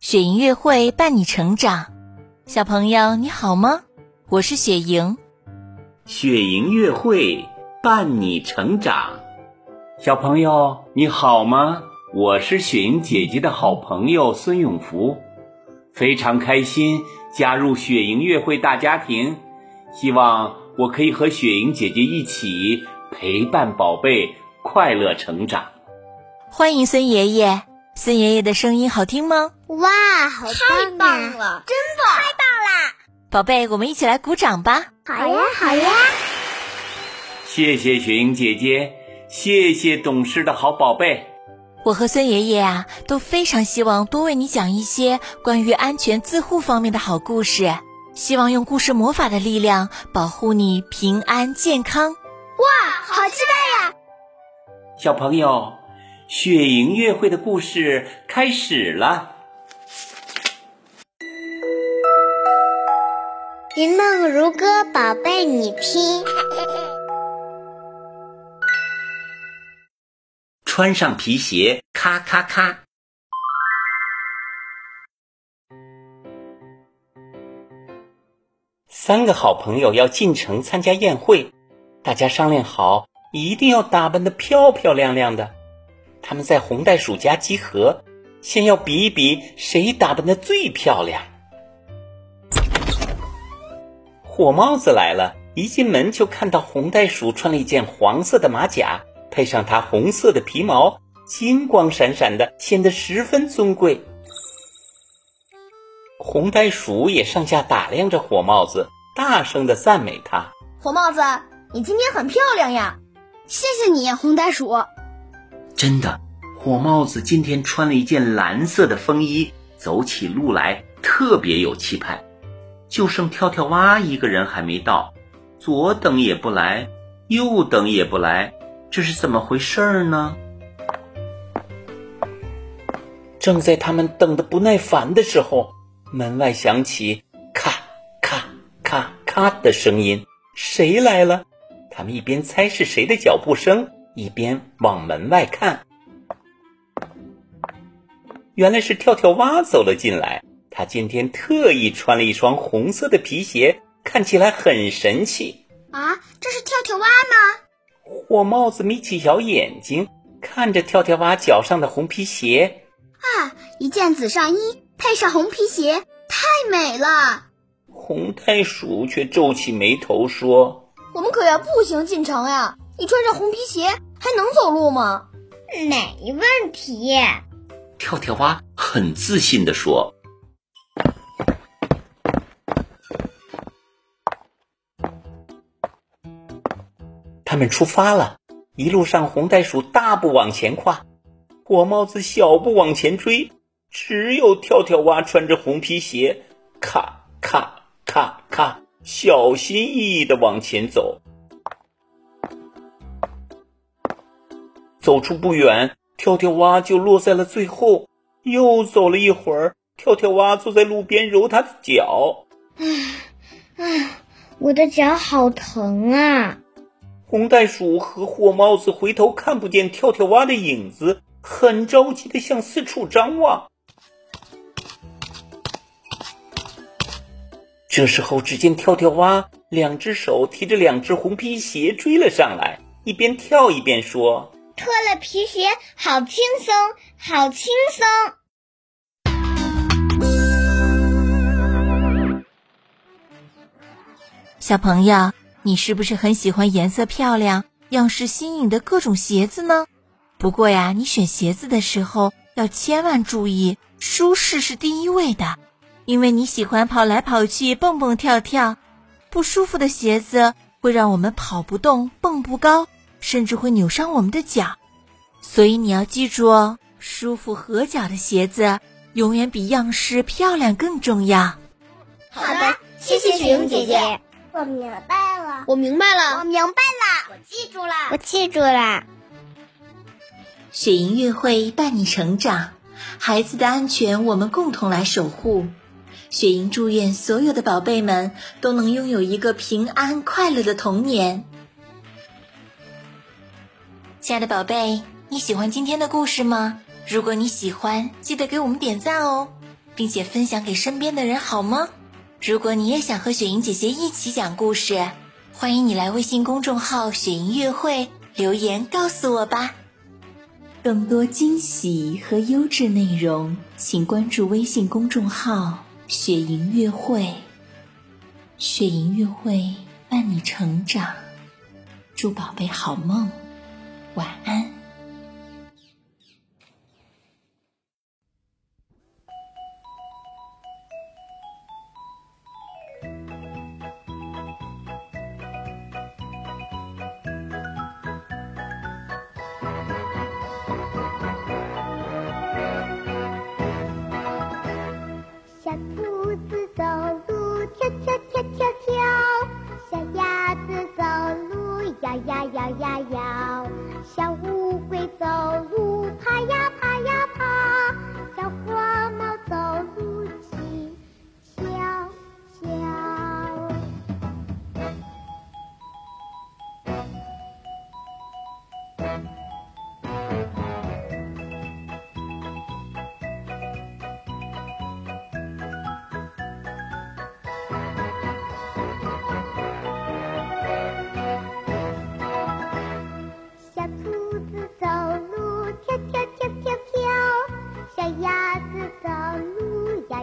雪莹月会伴你成长，小朋友你好吗？我是雪莹。雪莹月会伴你成长，小朋友你好吗？我是雪莹姐姐的好朋友孙永福，非常开心加入雪莹月会大家庭，希望我可以和雪莹姐姐一起陪伴宝贝快乐成长。欢迎孙爷爷，孙爷爷的声音好听吗？哇，好太棒了，真棒太棒啦！宝贝，我们一起来鼓掌吧！好呀，好呀！谢谢雪莹姐姐，谢谢懂事的好宝贝。我和孙爷爷啊都非常希望多为你讲一些关于安全自护方面的好故事，希望用故事魔法的力量保护你平安健康。哇，好期待呀！小朋友，雪莹月会的故事开始了。云梦如歌，宝贝你听。穿上皮鞋，咔咔咔。三个好朋友要进城参加宴会，大家商量好，一定要打扮的漂漂亮亮的。他们在红袋鼠家集合，先要比一比谁打扮的最漂亮。火帽子来了，一进门就看到红袋鼠穿了一件黄色的马甲。配上它红色的皮毛，金光闪闪的，显得十分尊贵。红袋鼠也上下打量着火帽子，大声的赞美他：“火帽子，你今天很漂亮呀！”谢谢你，红袋鼠。真的，火帽子今天穿了一件蓝色的风衣，走起路来特别有气派。就剩跳跳蛙一个人还没到，左等也不来，右等也不来。这是怎么回事儿呢？正在他们等得不耐烦的时候，门外响起咔咔咔咔的声音。谁来了？他们一边猜是谁的脚步声，一边往门外看。原来是跳跳蛙走了进来。他今天特意穿了一双红色的皮鞋，看起来很神气。啊，这是跳跳蛙吗？火帽子眯起小眼睛，看着跳跳蛙脚上的红皮鞋。啊，一件紫上衣配上红皮鞋，太美了。红袋鼠却皱起眉头说：“我们可要步行进城呀！你穿上红皮鞋还能走路吗？”没问题。跳跳蛙很自信地说。他们出发了，一路上红袋鼠大步往前跨，火帽子小步往前追，只有跳跳蛙穿着红皮鞋，咔咔咔咔，小心翼翼的往前走。走出不远，跳跳蛙就落在了最后。又走了一会儿，跳跳蛙坐在路边揉他的脚。唉唉，我的脚好疼啊！红袋鼠和火帽子回头看不见跳跳蛙的影子，很着急的向四处张望。这时候，只见跳跳蛙两只手提着两只红皮鞋追了上来，一边跳一边说：“脱了皮鞋，好轻松，好轻松。”小朋友。你是不是很喜欢颜色漂亮、样式新颖的各种鞋子呢？不过呀，你选鞋子的时候要千万注意，舒适是第一位的。因为你喜欢跑来跑去、蹦蹦跳跳，不舒服的鞋子会让我们跑不动、蹦不高，甚至会扭伤我们的脚。所以你要记住哦，舒服合脚的鞋子永远比样式漂亮更重要。好的，谢谢雪莹姐姐。我明白了，我明白了，我明白了，我记住了，我记住了。雪莹乐会伴你成长，孩子的安全我们共同来守护。雪莹祝愿所有的宝贝们都能拥有一个平安快乐的童年。亲爱的宝贝，你喜欢今天的故事吗？如果你喜欢，记得给我们点赞哦。并且分享给身边的人，好吗？如果你也想和雪莹姐姐一起讲故事，欢迎你来微信公众号“雪莹乐会”留言告诉我吧。更多惊喜和优质内容，请关注微信公众号“雪莹乐会”。雪莹乐会伴你成长，祝宝贝好梦，晚安。小兔子走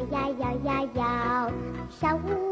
摇呀摇呀摇，小乌